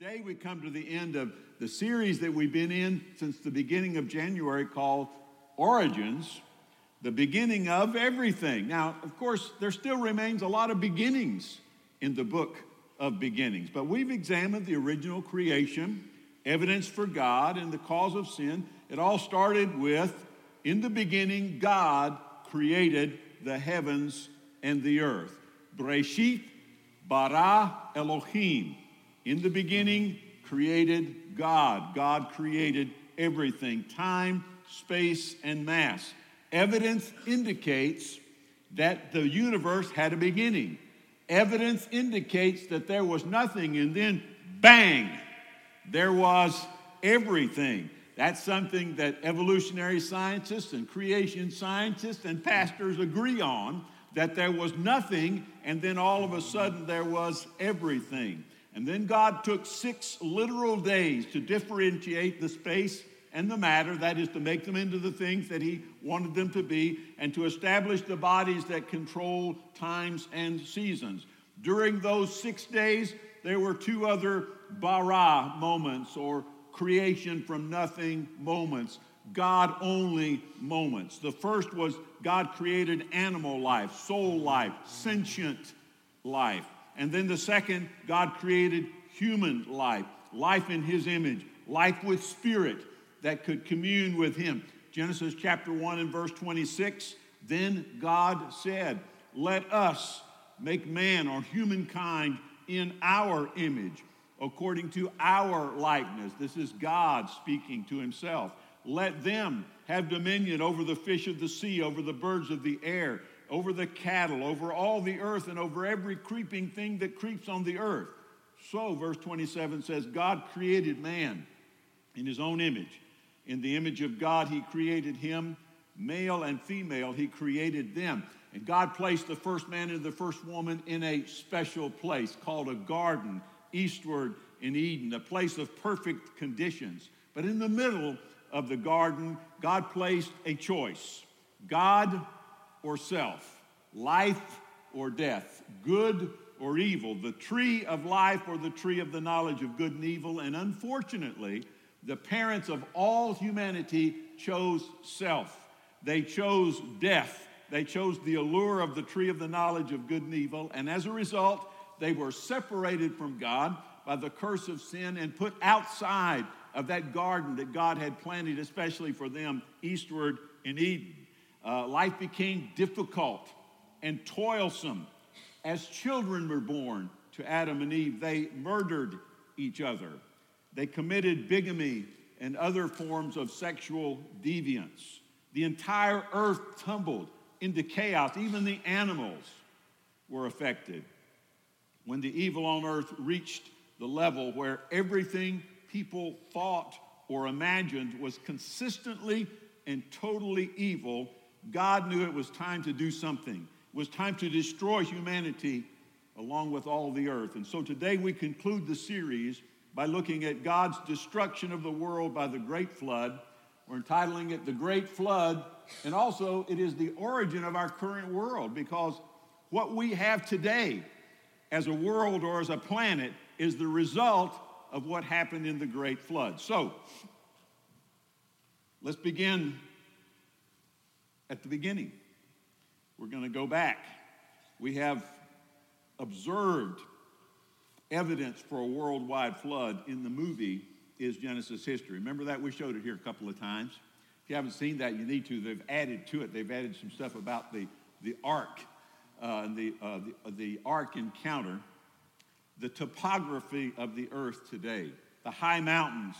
Today we come to the end of the series that we've been in since the beginning of January called Origins, the beginning of everything. Now, of course, there still remains a lot of beginnings in the book of beginnings, but we've examined the original creation, evidence for God, and the cause of sin. It all started with in the beginning, God created the heavens and the earth. Breshit bara Elohim. In the beginning, created God. God created everything time, space, and mass. Evidence indicates that the universe had a beginning. Evidence indicates that there was nothing, and then bang, there was everything. That's something that evolutionary scientists and creation scientists and pastors agree on that there was nothing, and then all of a sudden there was everything. And then God took six literal days to differentiate the space and the matter, that is, to make them into the things that He wanted them to be, and to establish the bodies that control times and seasons. During those six days, there were two other bara moments or creation from nothing moments, God only moments. The first was God created animal life, soul life, sentient life. And then the second, God created human life, life in his image, life with spirit that could commune with him. Genesis chapter 1 and verse 26 Then God said, Let us make man or humankind in our image, according to our likeness. This is God speaking to himself. Let them have dominion over the fish of the sea, over the birds of the air over the cattle, over all the earth, and over every creeping thing that creeps on the earth. So, verse 27 says, God created man in his own image. In the image of God, he created him, male and female, he created them. And God placed the first man and the first woman in a special place called a garden, eastward in Eden, a place of perfect conditions. But in the middle of the garden, God placed a choice God or self, life or death, good or evil, the tree of life or the tree of the knowledge of good and evil. And unfortunately, the parents of all humanity chose self. They chose death. They chose the allure of the tree of the knowledge of good and evil. And as a result, they were separated from God by the curse of sin and put outside of that garden that God had planted, especially for them, eastward in Eden. Uh, life became difficult and toilsome. As children were born to Adam and Eve, they murdered each other. They committed bigamy and other forms of sexual deviance. The entire earth tumbled into chaos. Even the animals were affected. When the evil on earth reached the level where everything people thought or imagined was consistently and totally evil, God knew it was time to do something. It was time to destroy humanity along with all the earth. And so today we conclude the series by looking at God's destruction of the world by the great flood. We're entitling it The Great Flood, and also it is the origin of our current world because what we have today as a world or as a planet is the result of what happened in the Great Flood. So, let's begin at the beginning. We're going to go back. We have observed evidence for a worldwide flood in the movie is Genesis history. Remember that? We showed it here a couple of times. If you haven't seen that, you need to. They've added to it. They've added some stuff about the, the ark uh, and the, uh, the, uh, the ark encounter, the topography of the earth today, the high mountains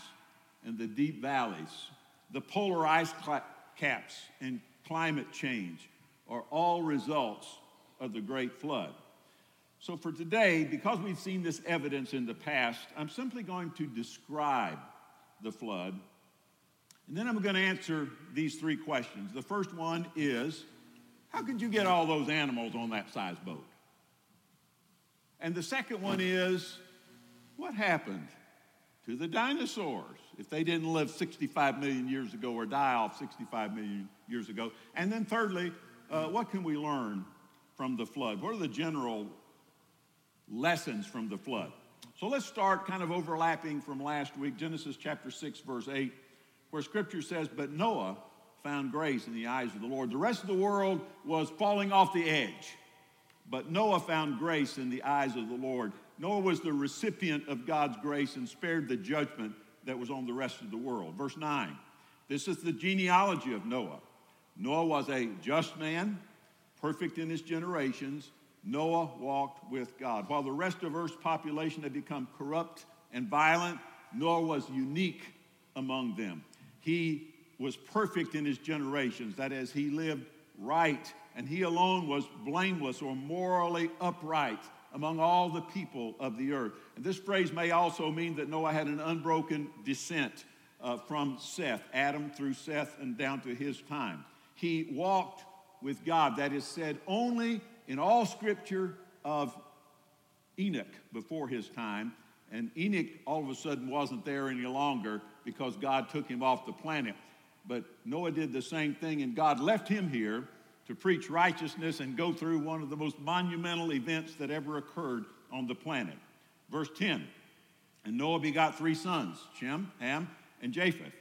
and the deep valleys, the polar ice caps and climate change are all results of the Great Flood. So, for today, because we've seen this evidence in the past, I'm simply going to describe the flood. And then I'm going to answer these three questions. The first one is How could you get all those animals on that size boat? And the second one is What happened to the dinosaurs if they didn't live 65 million years ago or die off 65 million years ago? And then, thirdly, uh, what can we learn from the flood? What are the general lessons from the flood? So let's start kind of overlapping from last week, Genesis chapter 6, verse 8, where scripture says, But Noah found grace in the eyes of the Lord. The rest of the world was falling off the edge, but Noah found grace in the eyes of the Lord. Noah was the recipient of God's grace and spared the judgment that was on the rest of the world. Verse 9 this is the genealogy of Noah. Noah was a just man, perfect in his generations. Noah walked with God. While the rest of Earth's population had become corrupt and violent, Noah was unique among them. He was perfect in his generations. That is, he lived right, and he alone was blameless or morally upright among all the people of the earth. And this phrase may also mean that Noah had an unbroken descent uh, from Seth, Adam through Seth and down to his time. He walked with God. That is said only in all scripture of Enoch before his time. And Enoch all of a sudden wasn't there any longer because God took him off the planet. But Noah did the same thing, and God left him here to preach righteousness and go through one of the most monumental events that ever occurred on the planet. Verse 10 And Noah begot three sons Shem, Ham, and Japheth.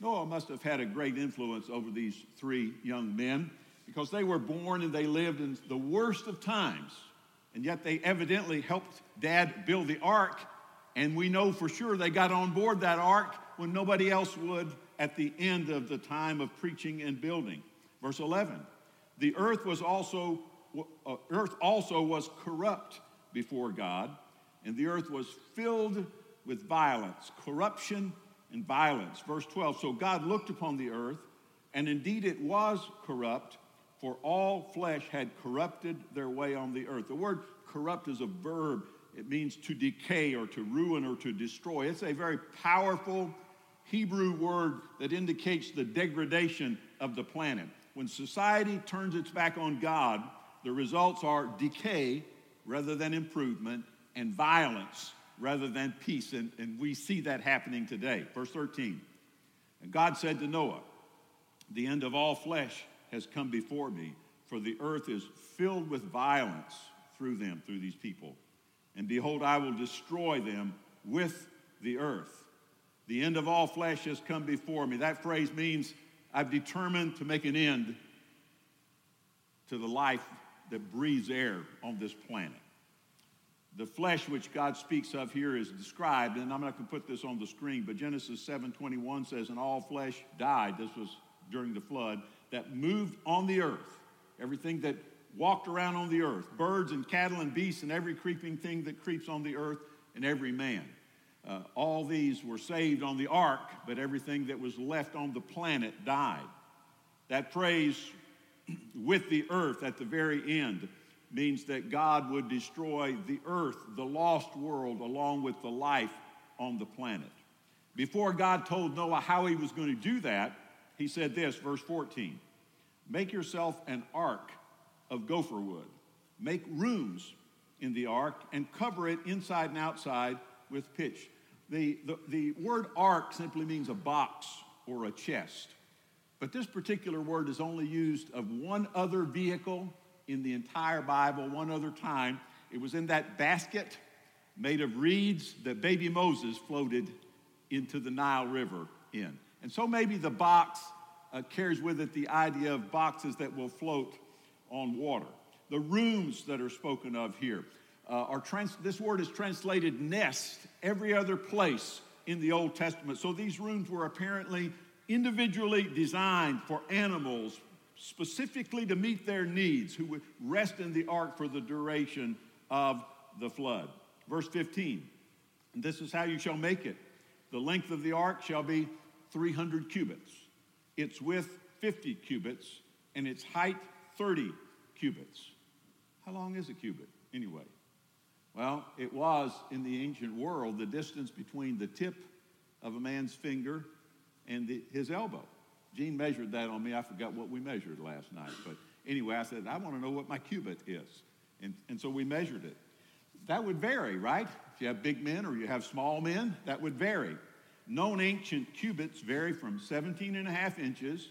Noah must have had a great influence over these three young men because they were born and they lived in the worst of times. And yet they evidently helped dad build the ark. And we know for sure they got on board that ark when nobody else would at the end of the time of preaching and building. Verse 11 The earth was also, uh, earth also was corrupt before God, and the earth was filled with violence, corruption, and violence. Verse 12 So God looked upon the earth, and indeed it was corrupt, for all flesh had corrupted their way on the earth. The word corrupt is a verb, it means to decay or to ruin or to destroy. It's a very powerful Hebrew word that indicates the degradation of the planet. When society turns its back on God, the results are decay rather than improvement and violence rather than peace. And, and we see that happening today. Verse 13. And God said to Noah, The end of all flesh has come before me, for the earth is filled with violence through them, through these people. And behold, I will destroy them with the earth. The end of all flesh has come before me. That phrase means I've determined to make an end to the life that breathes air on this planet the flesh which God speaks of here is described, and I'm not going to put this on the screen, but Genesis 7:21 says, "And all flesh died." This was during the flood that moved on the earth. Everything that walked around on the earth, birds and cattle and beasts and every creeping thing that creeps on the earth, and every man. Uh, all these were saved on the ark, but everything that was left on the planet died. That phrase, with the earth at the very end, means that God would destroy the earth, the lost world, along with the life on the planet. Before God told Noah how he was going to do that, he said this, verse 14 Make yourself an ark of gopher wood, make rooms in the ark, and cover it inside and outside with pitch. The, the, the word ark simply means a box or a chest. But this particular word is only used of one other vehicle in the entire Bible one other time. It was in that basket made of reeds that baby Moses floated into the Nile River in. And so maybe the box uh, carries with it the idea of boxes that will float on water. The rooms that are spoken of here uh, are trans- this word is translated nest every other place in the Old Testament. So these rooms were apparently individually designed for animals, specifically to meet their needs, who would rest in the ark for the duration of the flood. Verse 15, and this is how you shall make it. The length of the ark shall be 300 cubits, its width 50 cubits, and its height 30 cubits. How long is a cubit, anyway? Well, it was in the ancient world the distance between the tip of a man's finger and the, his elbow. Gene measured that on me. I forgot what we measured last night. But anyway, I said, I want to know what my cubit is. And, and so we measured it. That would vary, right? If you have big men or you have small men, that would vary. Known ancient cubits vary from 17 and a half inches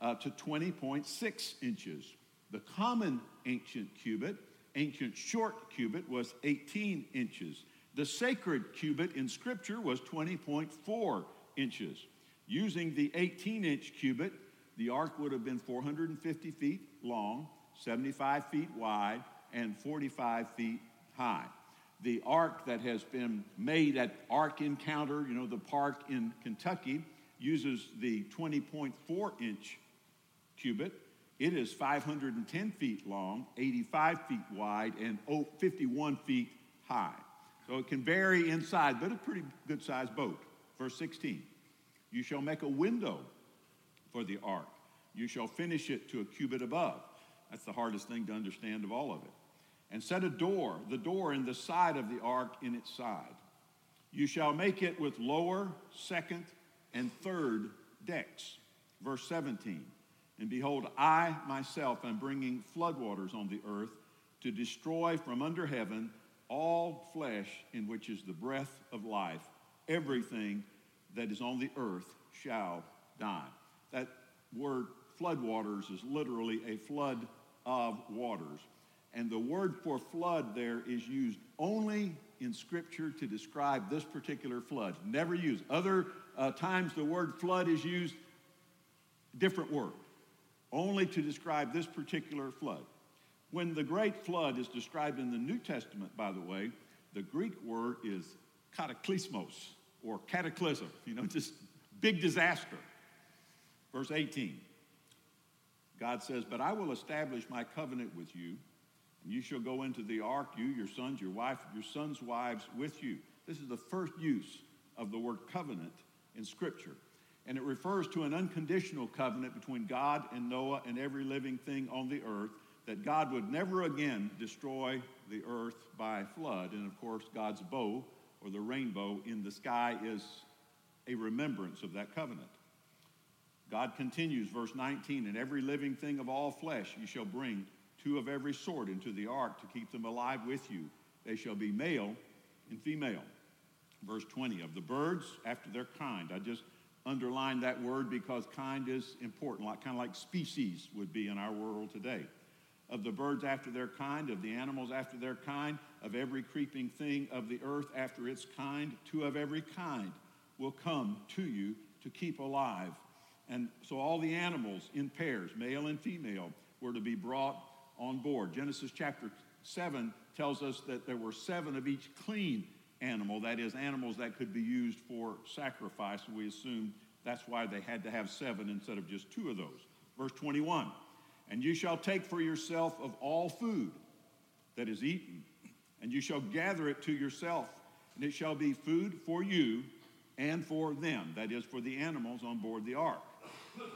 uh, to 20.6 inches. The common ancient cubit, ancient short cubit, was 18 inches. The sacred cubit in Scripture was 20.4 inches. Using the 18 inch cubit, the ark would have been 450 feet long, 75 feet wide, and 45 feet high. The ark that has been made at Ark Encounter, you know, the park in Kentucky, uses the 20.4 inch cubit. It is 510 feet long, 85 feet wide, and 51 feet high. So it can vary inside, but a pretty good sized boat. Verse 16 You shall make a window for the ark, you shall finish it to a cubit above. That's the hardest thing to understand of all of it. And set a door, the door in the side of the ark in its side. You shall make it with lower, second, and third decks. Verse 17 And behold, I myself am bringing floodwaters on the earth to destroy from under heaven all flesh in which is the breath of life. Everything that is on the earth shall die. That word floodwaters is literally a flood of waters. And the word for flood there is used only in Scripture to describe this particular flood. Never used. Other uh, times the word flood is used, different word, only to describe this particular flood. When the great flood is described in the New Testament, by the way, the Greek word is cataclysmos or cataclysm, you know, just big disaster. Verse 18 God says, But I will establish my covenant with you, and you shall go into the ark, you, your sons, your wife, your sons' wives with you. This is the first use of the word covenant in Scripture. And it refers to an unconditional covenant between God and Noah and every living thing on the earth that God would never again destroy the earth by flood. And of course, God's bow or the rainbow in the sky is a remembrance of that covenant. God continues, verse 19, and every living thing of all flesh you shall bring two of every sort into the ark to keep them alive with you. They shall be male and female. Verse 20, of the birds after their kind. I just underlined that word because kind is important, like, kind of like species would be in our world today of the birds after their kind, of the animals after their kind, of every creeping thing of the earth after its kind, two of every kind will come to you to keep alive. And so all the animals in pairs, male and female, were to be brought on board. Genesis chapter 7 tells us that there were seven of each clean animal, that is, animals that could be used for sacrifice. We assume that's why they had to have seven instead of just two of those. Verse 21 and you shall take for yourself of all food that is eaten, and you shall gather it to yourself, and it shall be food for you and for them, that is, for the animals on board the ark.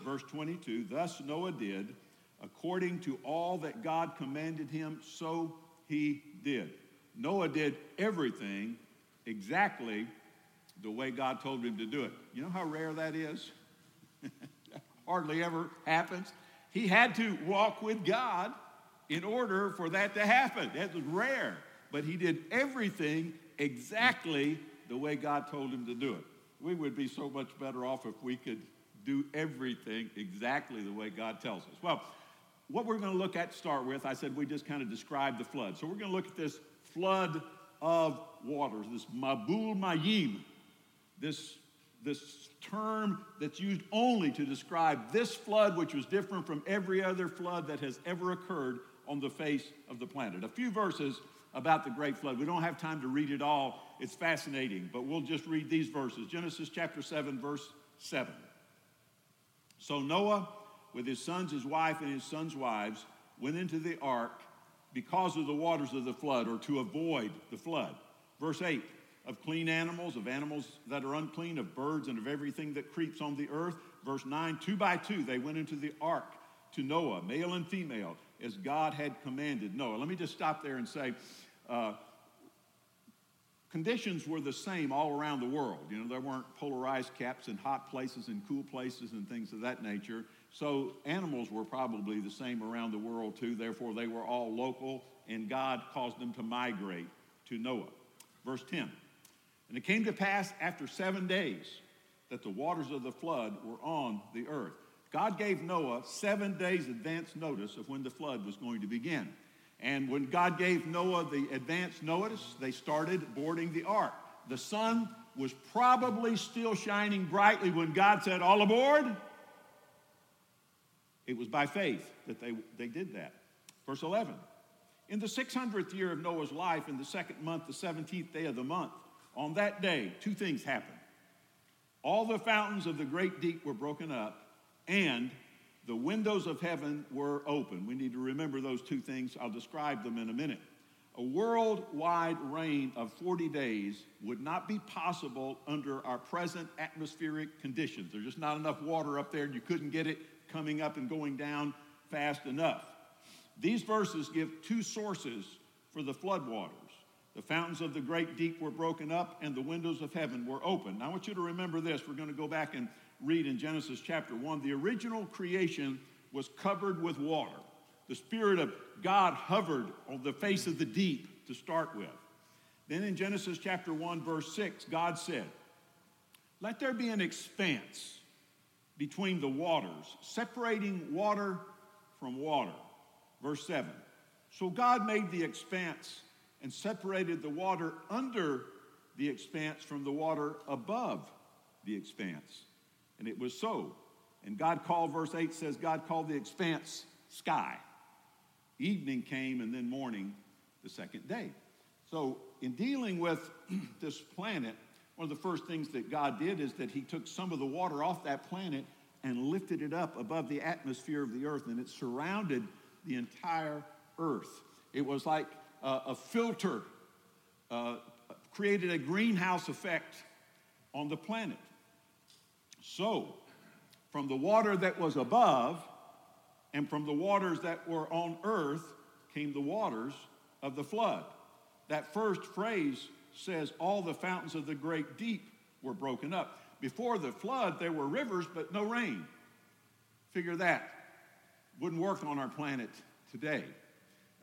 Verse 22 Thus Noah did, according to all that God commanded him, so he did. Noah did everything exactly the way God told him to do it. You know how rare that is? Hardly ever happens. He had to walk with God in order for that to happen. That was rare. But he did everything exactly the way God told him to do it. We would be so much better off if we could do everything exactly the way God tells us. Well, what we're going to look at to start with, I said we just kind of described the flood. So we're going to look at this flood of waters, this Mabul Mayim, this this term that's used only to describe this flood, which was different from every other flood that has ever occurred on the face of the planet. A few verses about the great flood. We don't have time to read it all, it's fascinating, but we'll just read these verses Genesis chapter 7, verse 7. So Noah, with his sons, his wife, and his sons' wives, went into the ark because of the waters of the flood, or to avoid the flood. Verse 8 of clean animals, of animals that are unclean, of birds, and of everything that creeps on the earth. Verse 9 two by two they went into the ark to Noah, male and female, as God had commanded Noah. Let me just stop there and say, uh, conditions were the same all around the world. You know, there weren't polar ice caps in hot places and cool places and things of that nature. So animals were probably the same around the world too. Therefore, they were all local, and God caused them to migrate to Noah. Verse 10 and it came to pass after seven days that the waters of the flood were on the earth. God gave Noah seven days advance notice of when the flood was going to begin. And when God gave Noah the advance notice, they started boarding the ark. The sun was probably still shining brightly when God said, All aboard. It was by faith that they, they did that. Verse 11 In the 600th year of Noah's life, in the second month, the 17th day of the month, on that day, two things happened. All the fountains of the great deep were broken up, and the windows of heaven were open. We need to remember those two things. I'll describe them in a minute. A worldwide rain of 40 days would not be possible under our present atmospheric conditions. There's just not enough water up there, and you couldn't get it coming up and going down fast enough. These verses give two sources for the floodwaters. The fountains of the great deep were broken up, and the windows of heaven were open. Now, I want you to remember this. We're going to go back and read in Genesis chapter 1. The original creation was covered with water. The Spirit of God hovered on the face of the deep to start with. Then in Genesis chapter 1, verse 6, God said, Let there be an expanse between the waters, separating water from water. Verse 7. So God made the expanse and separated the water under the expanse from the water above the expanse. And it was so. And God called, verse 8 says, God called the expanse sky. Evening came and then morning the second day. So, in dealing with this planet, one of the first things that God did is that He took some of the water off that planet and lifted it up above the atmosphere of the earth, and it surrounded the entire earth. It was like uh, a filter, uh, created a greenhouse effect on the planet. So, from the water that was above and from the waters that were on earth came the waters of the flood. That first phrase says, All the fountains of the great deep were broken up. Before the flood, there were rivers, but no rain. Figure that. Wouldn't work on our planet today.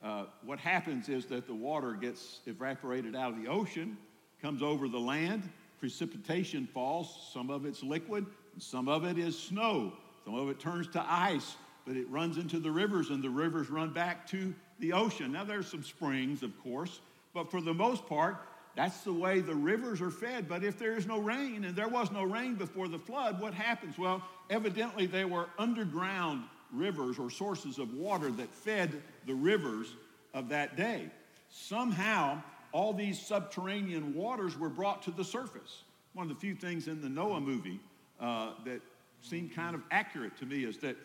Uh, what happens is that the water gets evaporated out of the ocean, comes over the land, precipitation falls. Some of it's liquid, some of it is snow. Some of it turns to ice, but it runs into the rivers, and the rivers run back to the ocean. Now, there's some springs, of course, but for the most part, that's the way the rivers are fed. But if there is no rain, and there was no rain before the flood, what happens? Well, evidently, they were underground rivers or sources of water that fed the rivers of that day. Somehow, all these subterranean waters were brought to the surface. One of the few things in the Noah movie uh, that seemed kind of accurate to me is that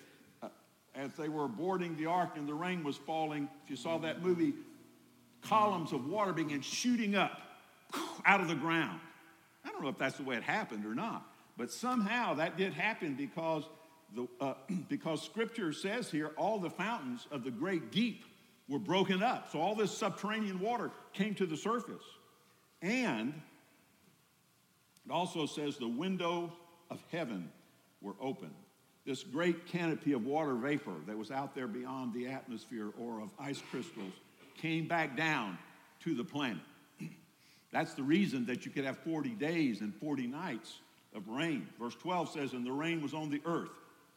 uh, as they were boarding the ark and the rain was falling, if you saw that movie, columns of water began shooting up out of the ground. I don't know if that's the way it happened or not, but somehow that did happen because the, uh, because scripture says here all the fountains of the great deep were broken up. So all this subterranean water came to the surface. And it also says the window of heaven were open. This great canopy of water vapor that was out there beyond the atmosphere or of ice crystals came back down to the planet. That's the reason that you could have 40 days and 40 nights of rain. Verse 12 says, And the rain was on the earth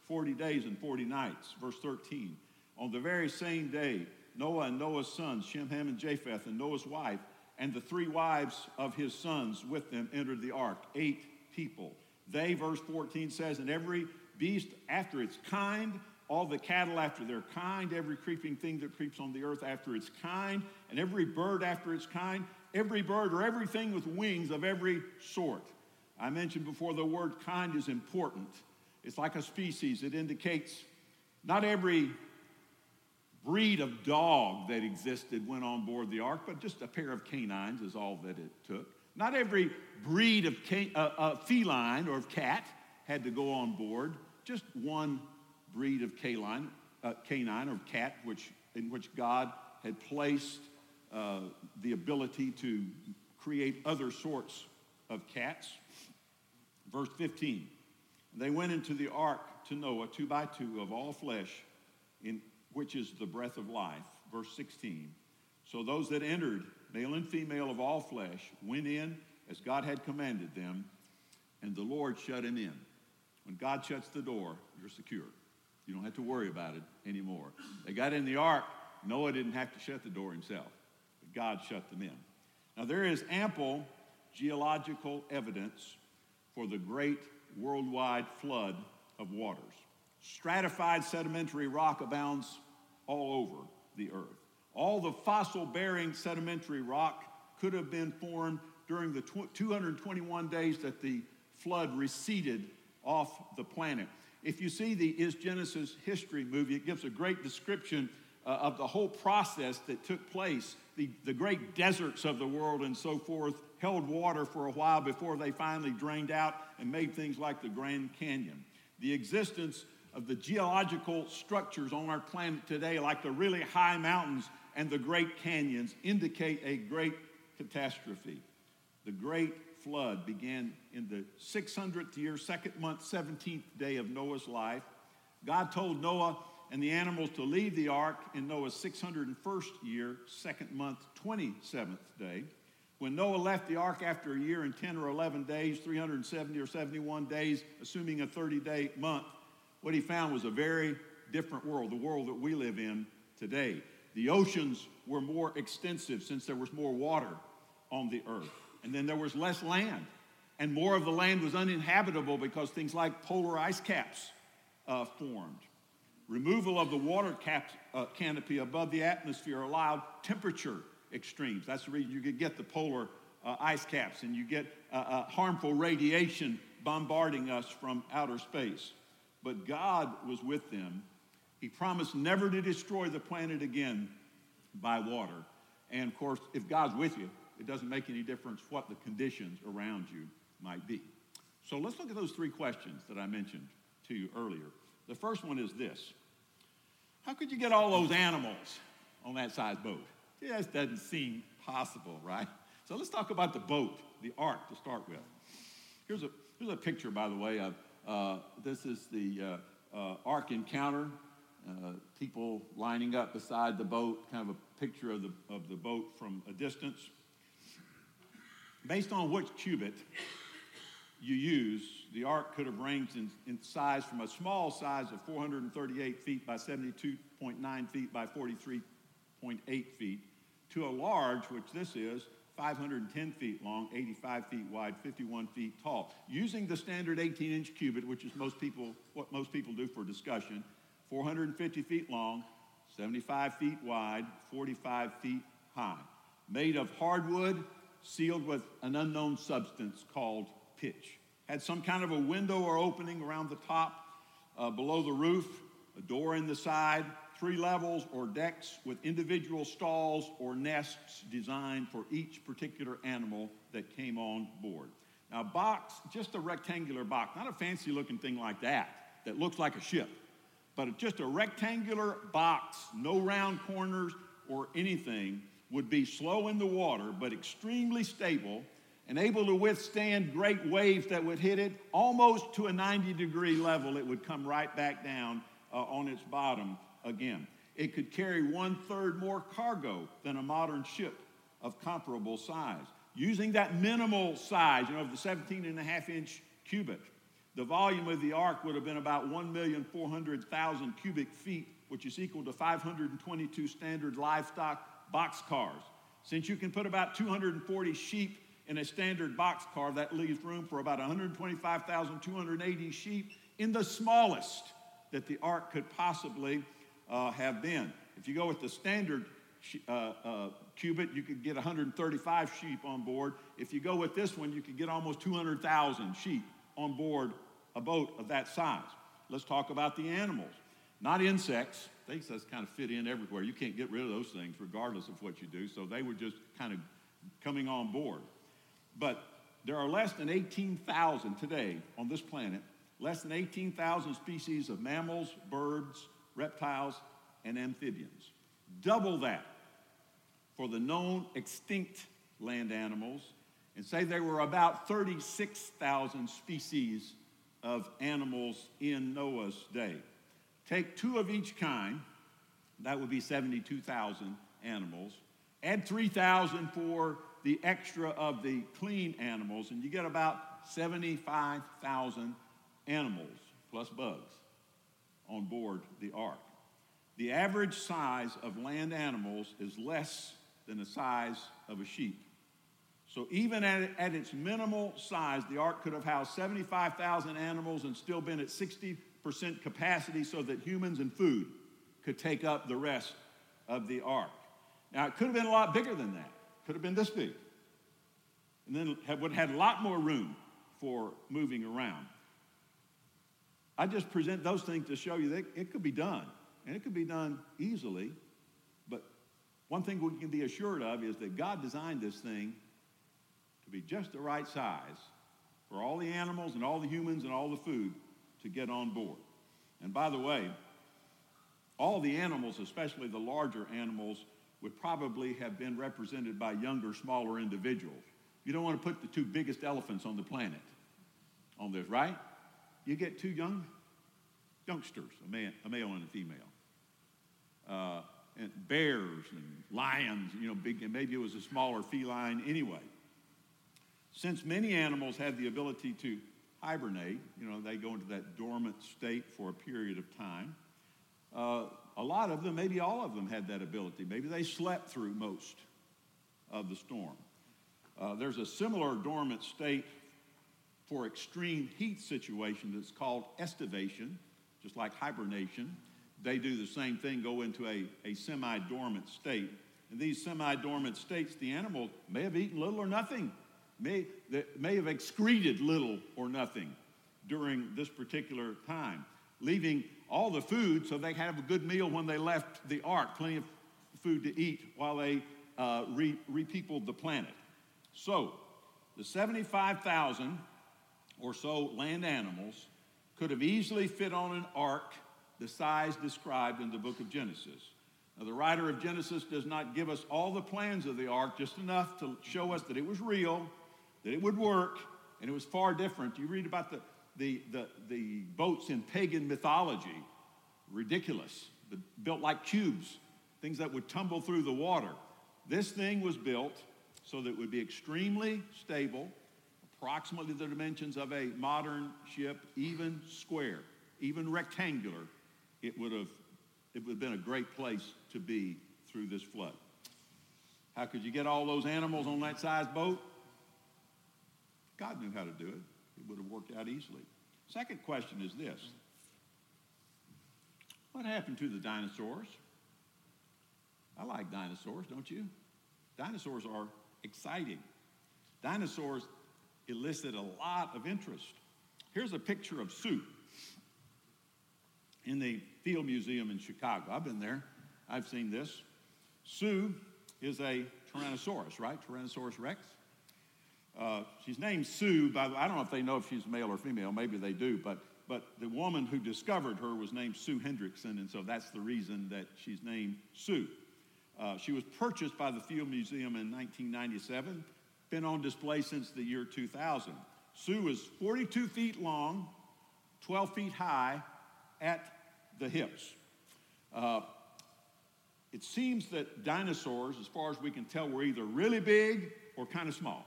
40 days and 40 nights. Verse 13, on the very same day, Noah and Noah's sons, Shem, Ham, and Japheth, and Noah's wife, and the three wives of his sons with them entered the ark, eight people. They, verse 14 says, and every beast after its kind, all the cattle after their kind, every creeping thing that creeps on the earth after its kind, and every bird after its kind, every bird or everything with wings of every sort. I mentioned before the word kind is important. It's like a species. It indicates not every breed of dog that existed went on board the ark, but just a pair of canines is all that it took. Not every breed of can, uh, uh, feline or of cat had to go on board. Just one breed of canine, uh, canine or cat, which, in which God had placed uh, the ability to create other sorts of cats. Verse 15. They went into the ark to Noah, two by two, of all flesh, in which is the breath of life. Verse 16. So those that entered, male and female of all flesh, went in as God had commanded them, and the Lord shut him in. When God shuts the door, you're secure. You don't have to worry about it anymore. They got in the ark, Noah didn't have to shut the door himself, but God shut them in. Now, there is ample geological evidence for the great worldwide flood of waters. Stratified sedimentary rock abounds all over the earth. All the fossil bearing sedimentary rock could have been formed during the 221 days that the flood receded off the planet. If you see the Is Genesis History movie, it gives a great description uh, of the whole process that took place. The, the great deserts of the world and so forth held water for a while before they finally drained out and made things like the Grand Canyon. The existence of the geological structures on our planet today, like the really high mountains and the great canyons, indicate a great catastrophe. The great flood began in the 600th year, second month, 17th day of Noah's life. God told Noah and the animals to leave the ark in Noah's 601st year, second month, 27th day. When Noah left the ark after a year and 10 or 11 days, 370 or 71 days, assuming a 30 day month, what he found was a very different world, the world that we live in today. The oceans were more extensive since there was more water on the earth. And then there was less land. And more of the land was uninhabitable because things like polar ice caps uh, formed. Removal of the water cap, uh, canopy above the atmosphere allowed temperature extremes. That's the reason you could get the polar uh, ice caps and you get uh, uh, harmful radiation bombarding us from outer space. But God was with them. He promised never to destroy the planet again by water. And of course, if God's with you, it doesn't make any difference what the conditions around you might be. So let's look at those three questions that I mentioned to you earlier. The first one is this How could you get all those animals on that size boat? Just doesn't seem possible, right? So let's talk about the boat, the ark to start with. Here's a, here's a picture, by the way, of uh, this is the uh, uh, Ark Encounter. Uh, people lining up beside the boat, kind of a picture of the, of the boat from a distance. Based on which cubit you use, the ark could have ranged in, in size from a small size of 438 feet by 72.9 feet by 43.8 feet to a large, which this is, 510 feet long, 85 feet wide, 51 feet tall. Using the standard 18 inch cubit, which is most people, what most people do for discussion, 450 feet long, 75 feet wide, 45 feet high. Made of hardwood, sealed with an unknown substance called pitch. Had some kind of a window or opening around the top, uh, below the roof, a door in the side, three levels or decks with individual stalls or nests designed for each particular animal that came on board. Now, box, just a rectangular box, not a fancy looking thing like that, that looks like a ship, but just a rectangular box, no round corners or anything, would be slow in the water, but extremely stable and able to withstand great waves that would hit it almost to a 90 degree level. It would come right back down uh, on its bottom again. It could carry one third more cargo than a modern ship of comparable size. Using that minimal size, you know, of the 17 and a half inch cubit, the volume of the ark would have been about 1,400,000 cubic feet, which is equal to 522 standard livestock boxcars. Since you can put about 240 sheep in a standard boxcar, that leaves room for about 125,280 sheep in the smallest that the ark could possibly uh, have been. If you go with the standard uh, uh, cubit, you could get 135 sheep on board. If you go with this one, you could get almost 200,000 sheep on board a boat of that size. Let's talk about the animals, not insects. They just kind of fit in everywhere. You can't get rid of those things regardless of what you do. So they were just kind of coming on board. But there are less than 18,000 today on this planet, less than 18,000 species of mammals, birds, reptiles, and amphibians. Double that for the known extinct land animals, and say there were about 36,000 species of animals in Noah's day. Take two of each kind, that would be 72,000 animals. Add 3,000 for the extra of the clean animals, and you get about 75,000 animals plus bugs on board the ark. the average size of land animals is less than the size of a sheep. So, even at, at its minimal size, the ark could have housed 75,000 animals and still been at 60% capacity so that humans and food could take up the rest of the ark. Now, it could have been a lot bigger than that, could have been this big. And then would have had a lot more room for moving around. I just present those things to show you that it could be done, and it could be done easily. But one thing we can be assured of is that God designed this thing to be just the right size for all the animals and all the humans and all the food to get on board. And by the way, all the animals, especially the larger animals, would probably have been represented by younger, smaller individuals. You don't want to put the two biggest elephants on the planet on this, right? You get two young youngsters, a, man, a male and a female. Uh, and bears and lions, you know, big, and maybe it was a smaller feline anyway. Since many animals have the ability to hibernate, you know, they go into that dormant state for a period of time. Uh, a lot of them, maybe all of them, had that ability. Maybe they slept through most of the storm. Uh, there's a similar dormant state for extreme heat situation that's called estivation, just like hibernation. They do the same thing, go into a, a semi dormant state. In these semi dormant states, the animal may have eaten little or nothing may, may have excreted little or nothing during this particular time, leaving all the food so they have a good meal when they left the ark, plenty of food to eat while they uh, re- repeopled the planet. So, the 75,000 or so land animals could have easily fit on an ark the size described in the book of Genesis. Now, the writer of Genesis does not give us all the plans of the ark, just enough to show us that it was real that it would work, and it was far different. You read about the, the, the, the boats in pagan mythology, ridiculous, built like cubes, things that would tumble through the water. This thing was built so that it would be extremely stable, approximately the dimensions of a modern ship, even square, even rectangular. It would have, it would have been a great place to be through this flood. How could you get all those animals on that size boat? God knew how to do it. It would have worked out easily. Second question is this What happened to the dinosaurs? I like dinosaurs, don't you? Dinosaurs are exciting. Dinosaurs elicit a lot of interest. Here's a picture of Sue in the Field Museum in Chicago. I've been there, I've seen this. Sue is a Tyrannosaurus, right? Tyrannosaurus rex. Uh, she's named Sue. By the, way. I don't know if they know if she's male or female. Maybe they do. But, but the woman who discovered her was named Sue Hendrickson, and so that's the reason that she's named Sue. Uh, she was purchased by the Field Museum in 1997, been on display since the year 2000. Sue is 42 feet long, 12 feet high at the hips. Uh, it seems that dinosaurs, as far as we can tell, were either really big or kind of small.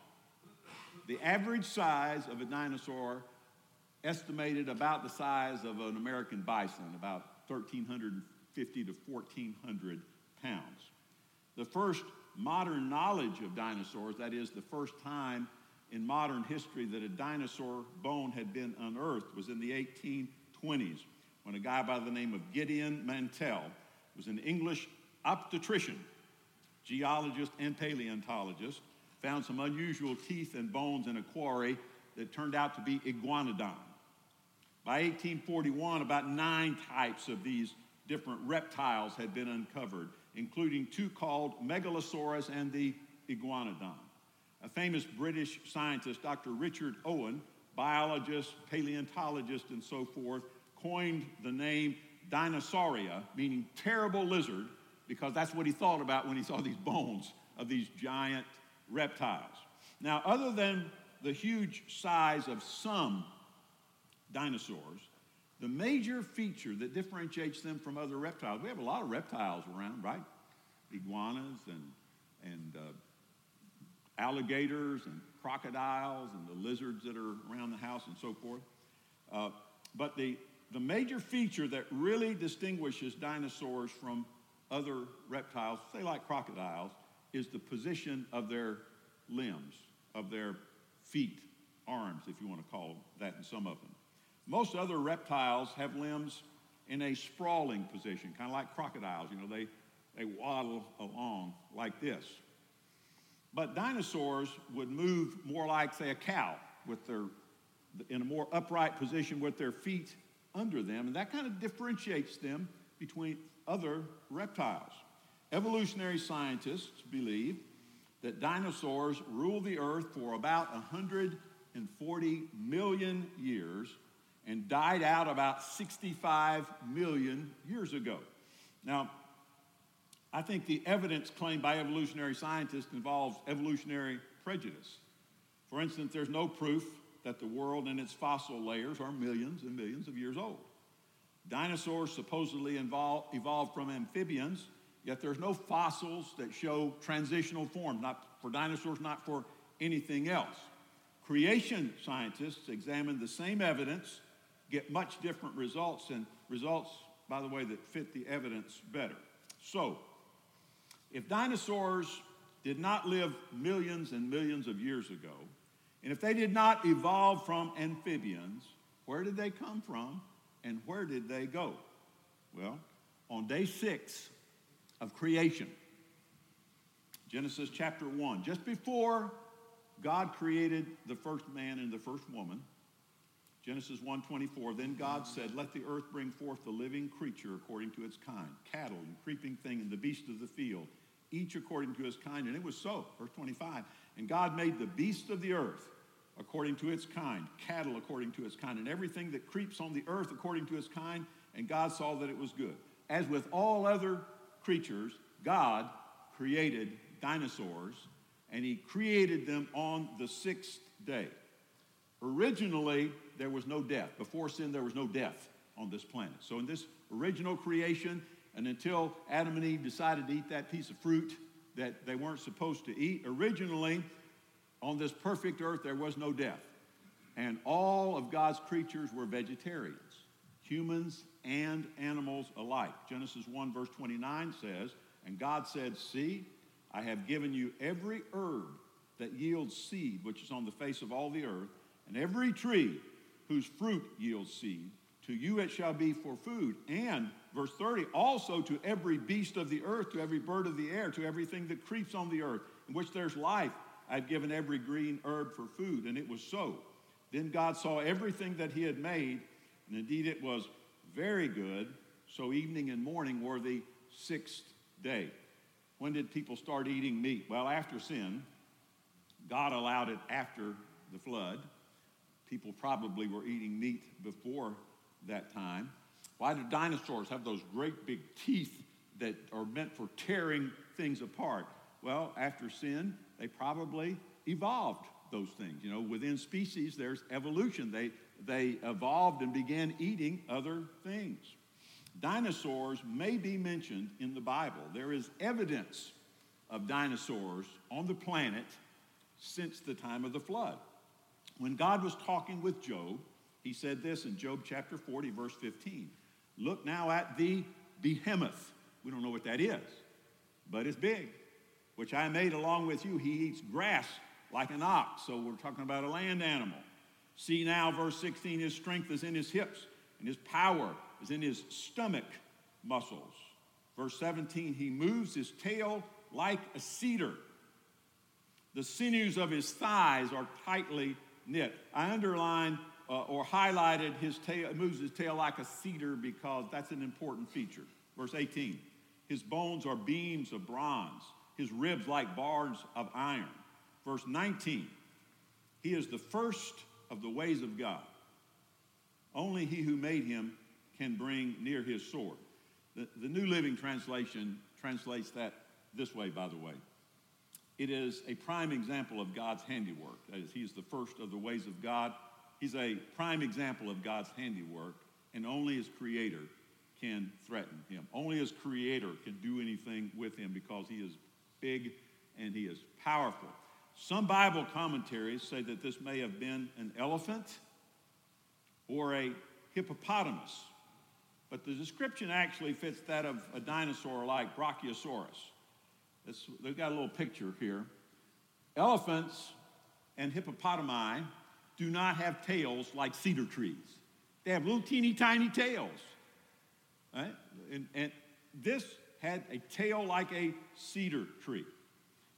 The average size of a dinosaur estimated about the size of an American bison, about 1,350 to 1,400 pounds. The first modern knowledge of dinosaurs, that is, the first time in modern history that a dinosaur bone had been unearthed, was in the 1820s when a guy by the name of Gideon Mantell was an English obstetrician, geologist, and paleontologist found some unusual teeth and bones in a quarry that turned out to be iguanodon. By 1841, about nine types of these different reptiles had been uncovered, including two called Megalosaurus and the iguanodon. A famous British scientist, Dr. Richard Owen, biologist, paleontologist, and so forth, coined the name Dinosauria, meaning terrible lizard, because that's what he thought about when he saw these bones of these giant reptiles. Now, other than the huge size of some dinosaurs, the major feature that differentiates them from other reptiles, we have a lot of reptiles around, right? Iguanas and, and uh, alligators and crocodiles and the lizards that are around the house and so forth. Uh, but the, the major feature that really distinguishes dinosaurs from other reptiles, say like crocodiles, is the position of their limbs, of their feet, arms, if you want to call that in some of them. Most other reptiles have limbs in a sprawling position, kind of like crocodiles. You know, they, they waddle along like this. But dinosaurs would move more like, say, a cow with their, in a more upright position with their feet under them, and that kind of differentiates them between other reptiles. Evolutionary scientists believe that dinosaurs ruled the earth for about 140 million years and died out about 65 million years ago. Now, I think the evidence claimed by evolutionary scientists involves evolutionary prejudice. For instance, there's no proof that the world and its fossil layers are millions and millions of years old. Dinosaurs supposedly evolved from amphibians, yet there's no fossils that show transitional forms, not for dinosaurs, not for anything else. Creation scientists examine the same evidence, get much different results, and results, by the way, that fit the evidence better. So, if dinosaurs did not live millions and millions of years ago, and if they did not evolve from amphibians, where did they come from and where did they go? Well, on day six of creation, Genesis chapter 1, just before God created the first man and the first woman, Genesis 1:24, then God said, "Let the earth bring forth the living creature according to its kind, cattle and creeping thing and the beast of the field, each according to his kind." And it was so. Verse 25, and God made the beast of the earth according to its kind, cattle according to its kind, and everything that creeps on the earth according to its kind, and God saw that it was good. As with all other creatures, God created dinosaurs, and He created them on the sixth day. Originally, there was no death. Before sin, there was no death on this planet. So, in this original creation, and until Adam and Eve decided to eat that piece of fruit that they weren't supposed to eat, originally, on this perfect earth, there was no death. And all of God's creatures were vegetarians, humans and animals alike. Genesis 1, verse 29 says, And God said, See, I have given you every herb that yields seed, which is on the face of all the earth, and every tree whose fruit yields seed. To you it shall be for food. And, verse 30, also to every beast of the earth, to every bird of the air, to everything that creeps on the earth, in which there's life I've given every green herb for food. And it was so. Then God saw everything that he had made, and indeed it was very good. So evening and morning were the sixth day. When did people start eating meat? Well, after sin. God allowed it after the flood. People probably were eating meat before that time. Why do dinosaurs have those great big teeth that are meant for tearing things apart? Well, after sin, they probably evolved those things. You know, within species, there's evolution. They, they evolved and began eating other things. Dinosaurs may be mentioned in the Bible. There is evidence of dinosaurs on the planet since the time of the flood. When God was talking with Job, he said this in Job chapter 40, verse 15 Look now at the behemoth. We don't know what that is, but it's big which I made along with you. He eats grass like an ox. So we're talking about a land animal. See now, verse 16, his strength is in his hips, and his power is in his stomach muscles. Verse 17, he moves his tail like a cedar. The sinews of his thighs are tightly knit. I underlined uh, or highlighted his tail, moves his tail like a cedar because that's an important feature. Verse 18, his bones are beams of bronze his ribs like bars of iron. Verse 19, he is the first of the ways of God. Only he who made him can bring near his sword. The, the New Living Translation translates that this way, by the way. It is a prime example of God's handiwork. Is, he is the first of the ways of God. He's a prime example of God's handiwork, and only his creator can threaten him. Only his creator can do anything with him because he is big and he is powerful. Some Bible commentaries say that this may have been an elephant or a hippopotamus. But the description actually fits that of a dinosaur like Brachiosaurus. It's, they've got a little picture here. Elephants and hippopotami do not have tails like cedar trees. They have little teeny tiny tails. Right? And, and this had a tail like a cedar tree.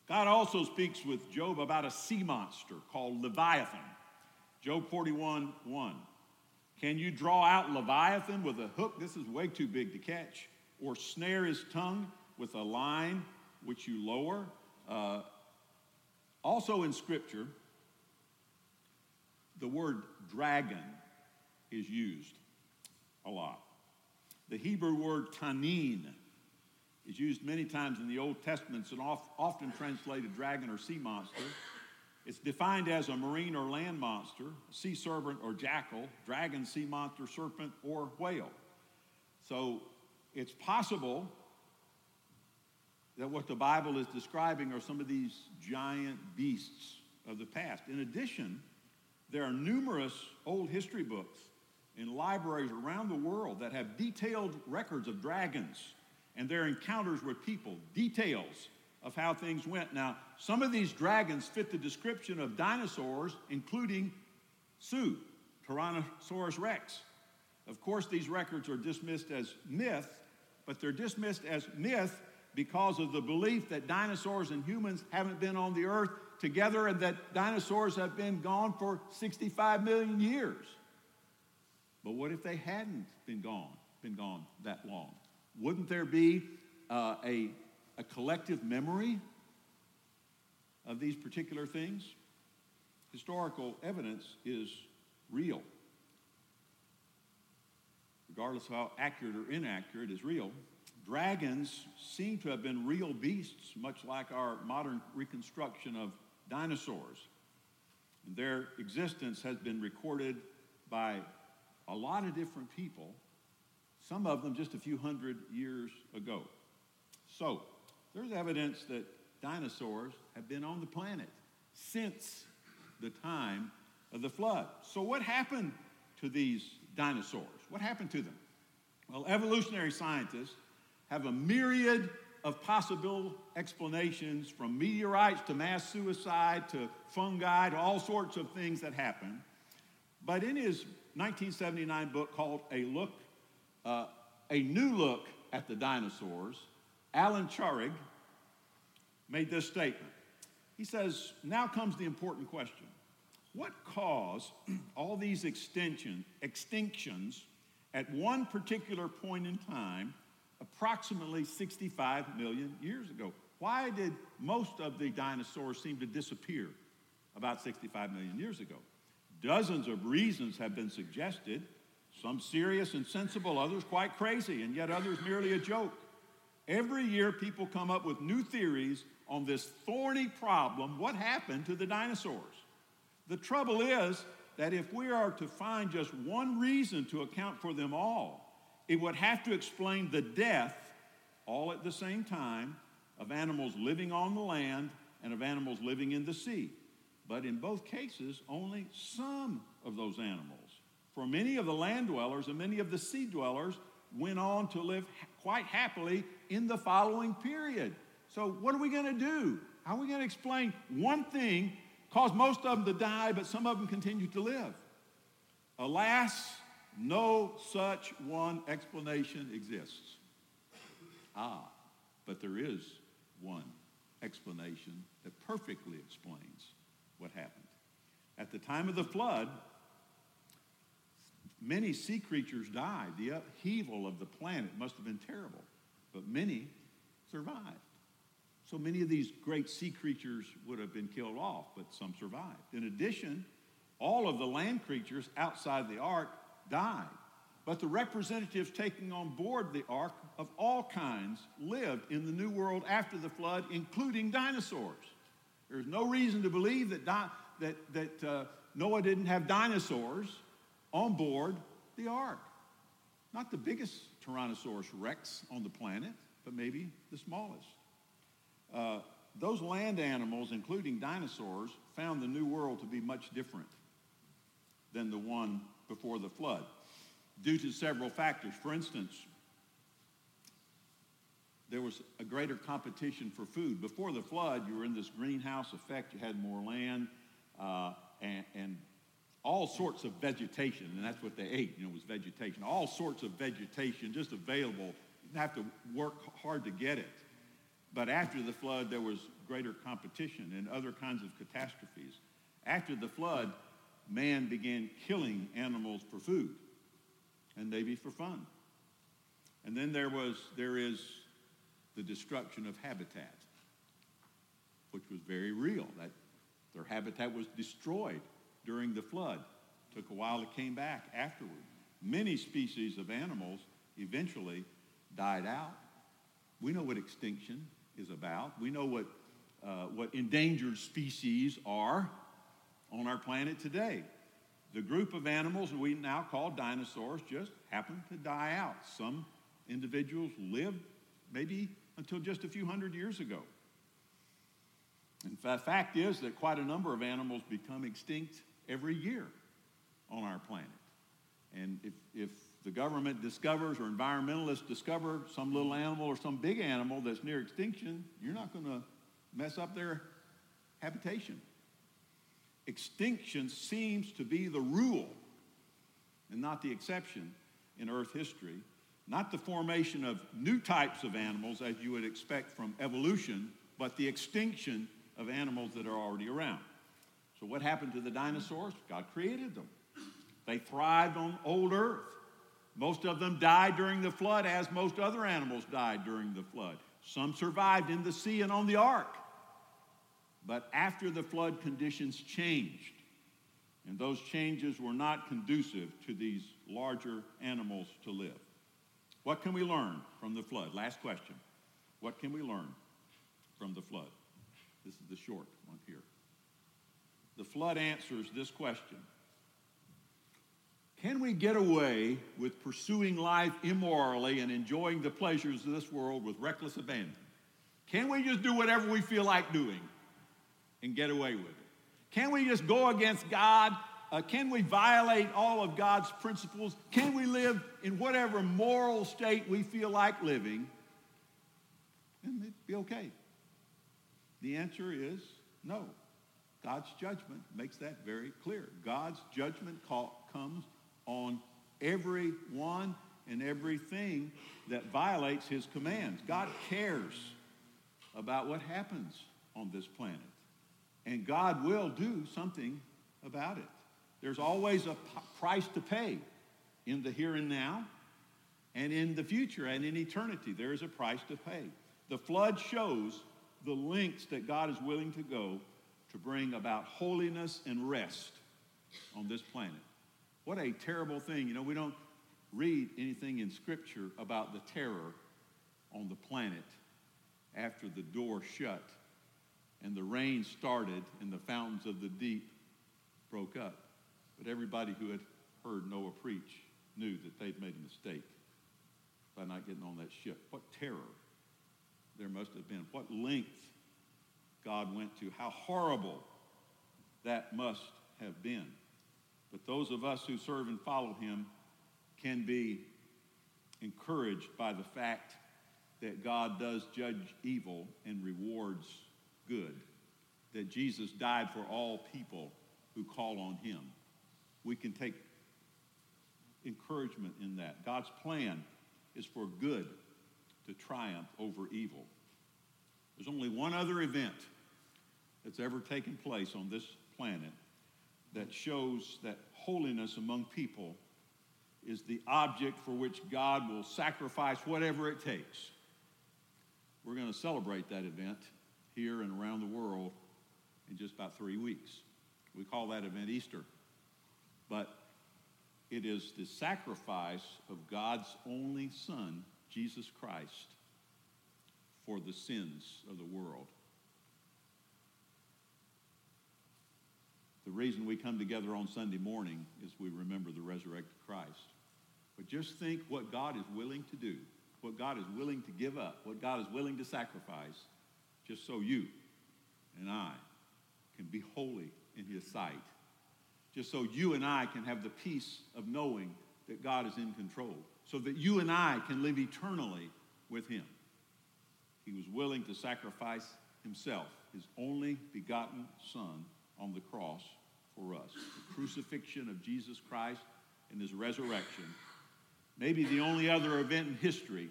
God also speaks with Job about a sea monster called Leviathan. Job 41 1. Can you draw out Leviathan with a hook? This is way too big to catch. Or snare his tongue with a line which you lower? Uh, also in Scripture, the word dragon is used a lot. The Hebrew word tanin is used many times in the Old Testament and often translated dragon or sea monster. It's defined as a marine or land monster, sea serpent or jackal, dragon, sea monster, serpent, or whale. So it's possible that what the Bible is describing are some of these giant beasts of the past. In addition, there are numerous old history books in libraries around the world that have detailed records of dragons and their encounters with people, details of how things went. Now, some of these dragons fit the description of dinosaurs, including Sue, Tyrannosaurus rex. Of course, these records are dismissed as myth, but they're dismissed as myth because of the belief that dinosaurs and humans haven't been on the earth together and that dinosaurs have been gone for 65 million years. But what if they hadn't been gone, been gone that long? Wouldn't there be uh, a, a collective memory of these particular things? Historical evidence is real. Regardless of how accurate or inaccurate, is real. Dragons seem to have been real beasts, much like our modern reconstruction of dinosaurs. And their existence has been recorded by a lot of different people, some of them just a few hundred years ago. So, there's evidence that dinosaurs have been on the planet since the time of the flood. So, what happened to these dinosaurs? What happened to them? Well, evolutionary scientists have a myriad of possible explanations from meteorites to mass suicide to fungi to all sorts of things that happen. But in his 1979 book called A Look, uh, A New Look at the Dinosaurs, Alan Charig made this statement. He says, Now comes the important question. What caused all these extension, extinctions at one particular point in time approximately 65 million years ago. Why did most of the dinosaurs seem to disappear about 65 million years ago? Dozens of reasons have been suggested, some serious and sensible, others quite crazy, and yet others merely a joke. Every year, people come up with new theories on this thorny problem what happened to the dinosaurs? The trouble is that if we are to find just one reason to account for them all, it would have to explain the death, all at the same time, of animals living on the land and of animals living in the sea. But in both cases, only some of those animals. For many of the land dwellers and many of the sea dwellers went on to live quite happily in the following period. So, what are we going to do? How are we going to explain one thing caused most of them to die, but some of them continued to live? Alas, no such one explanation exists. Ah, but there is one explanation that perfectly explains what happened. At the time of the flood, many sea creatures died. The upheaval of the planet must have been terrible, but many survived. So many of these great sea creatures would have been killed off, but some survived. In addition, all of the land creatures outside the ark died. But the representatives taking on board the ark of all kinds lived in the New World after the flood, including dinosaurs. There's no reason to believe that, di- that, that uh, Noah didn't have dinosaurs on board the ark. Not the biggest Tyrannosaurus rex on the planet, but maybe the smallest. Uh, those land animals, including dinosaurs, found the New World to be much different than the one before the flood. due to several factors. For instance, there was a greater competition for food. Before the flood, you were in this greenhouse effect, you had more land, uh, and, and all sorts of vegetation, and that's what they ate, you know, was vegetation. All sorts of vegetation just available. You didn't have to work hard to get it. But after the flood, there was greater competition and other kinds of catastrophes. After the flood, man began killing animals for food and maybe for fun. And then there was there is the destruction of habitat, which was very real. That their habitat was destroyed during the flood. Took a while, to came back afterward. Many species of animals eventually died out. We know what extinction is about. We know what, uh, what endangered species are on our planet today. The group of animals we now call dinosaurs just happened to die out. Some individuals lived maybe until just a few hundred years ago. And the fact is that quite a number of animals become extinct every year on our planet. And if, if the government discovers or environmentalists discover some little animal or some big animal that's near extinction, you're not going to mess up their habitation. Extinction seems to be the rule and not the exception in Earth history. Not the formation of new types of animals as you would expect from evolution, but the extinction of animals that are already around. So, what happened to the dinosaurs? God created them. They thrived on old Earth. Most of them died during the flood, as most other animals died during the flood. Some survived in the sea and on the ark. But after the flood, conditions changed. And those changes were not conducive to these larger animals to live. What can we learn from the flood? Last question. What can we learn from the flood? This is the short one here. The flood answers this question Can we get away with pursuing life immorally and enjoying the pleasures of this world with reckless abandon? Can we just do whatever we feel like doing and get away with it? Can we just go against God? Uh, can we violate all of God's principles? Can we live in whatever moral state we feel like living? And it'd be okay. The answer is no. God's judgment makes that very clear. God's judgment call, comes on every one and everything that violates his commands. God cares about what happens on this planet. And God will do something about it. There's always a price to pay in the here and now and in the future and in eternity. There is a price to pay. The flood shows the lengths that God is willing to go to bring about holiness and rest on this planet. What a terrible thing. You know, we don't read anything in Scripture about the terror on the planet after the door shut and the rain started and the fountains of the deep broke up. But everybody who had heard Noah preach knew that they'd made a mistake by not getting on that ship. What terror there must have been. What length God went to. How horrible that must have been. But those of us who serve and follow him can be encouraged by the fact that God does judge evil and rewards good, that Jesus died for all people who call on him. We can take encouragement in that. God's plan is for good to triumph over evil. There's only one other event that's ever taken place on this planet that shows that holiness among people is the object for which God will sacrifice whatever it takes. We're going to celebrate that event here and around the world in just about three weeks. We call that event Easter. But it is the sacrifice of God's only Son, Jesus Christ, for the sins of the world. The reason we come together on Sunday morning is we remember the resurrected Christ. But just think what God is willing to do, what God is willing to give up, what God is willing to sacrifice, just so you and I can be holy in His sight. Just so you and I can have the peace of knowing that God is in control so that you and I can live eternally with Him. He was willing to sacrifice Himself, His only begotten Son, on the cross for us. The crucifixion of Jesus Christ and His resurrection may be the only other event in history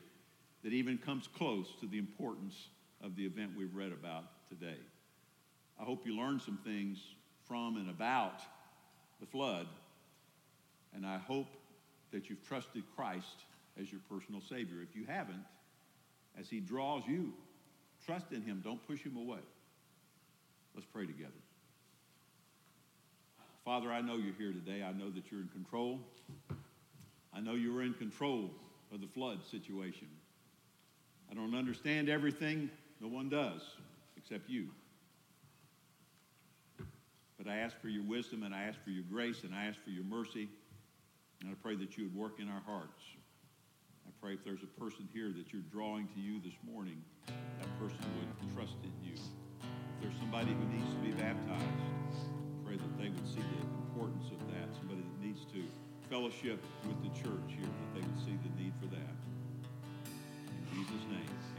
that even comes close to the importance of the event we've read about today. I hope you learned some things from and about the flood, and I hope that you've trusted Christ as your personal Savior. If you haven't, as He draws you, trust in Him. Don't push Him away. Let's pray together. Father, I know you're here today. I know that you're in control. I know you were in control of the flood situation. I don't understand everything. No one does except you. But I ask for your wisdom and I ask for your grace and I ask for your mercy. And I pray that you would work in our hearts. I pray if there's a person here that you're drawing to you this morning, that person would trust in you. If there's somebody who needs to be baptized, pray that they would see the importance of that. Somebody that needs to fellowship with the church here, that they would see the need for that. In Jesus' name.